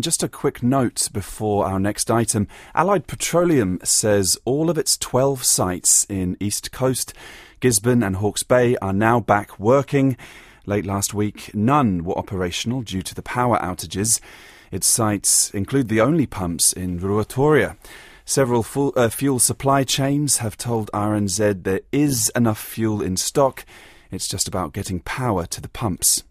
Just a quick note before our next item. Allied Petroleum says all of its 12 sites in East Coast, Gisborne, and Hawke's Bay are now back working. Late last week, none were operational due to the power outages. Its sites include the only pumps in Ruatoria. Several full, uh, fuel supply chains have told RNZ there is enough fuel in stock. It's just about getting power to the pumps.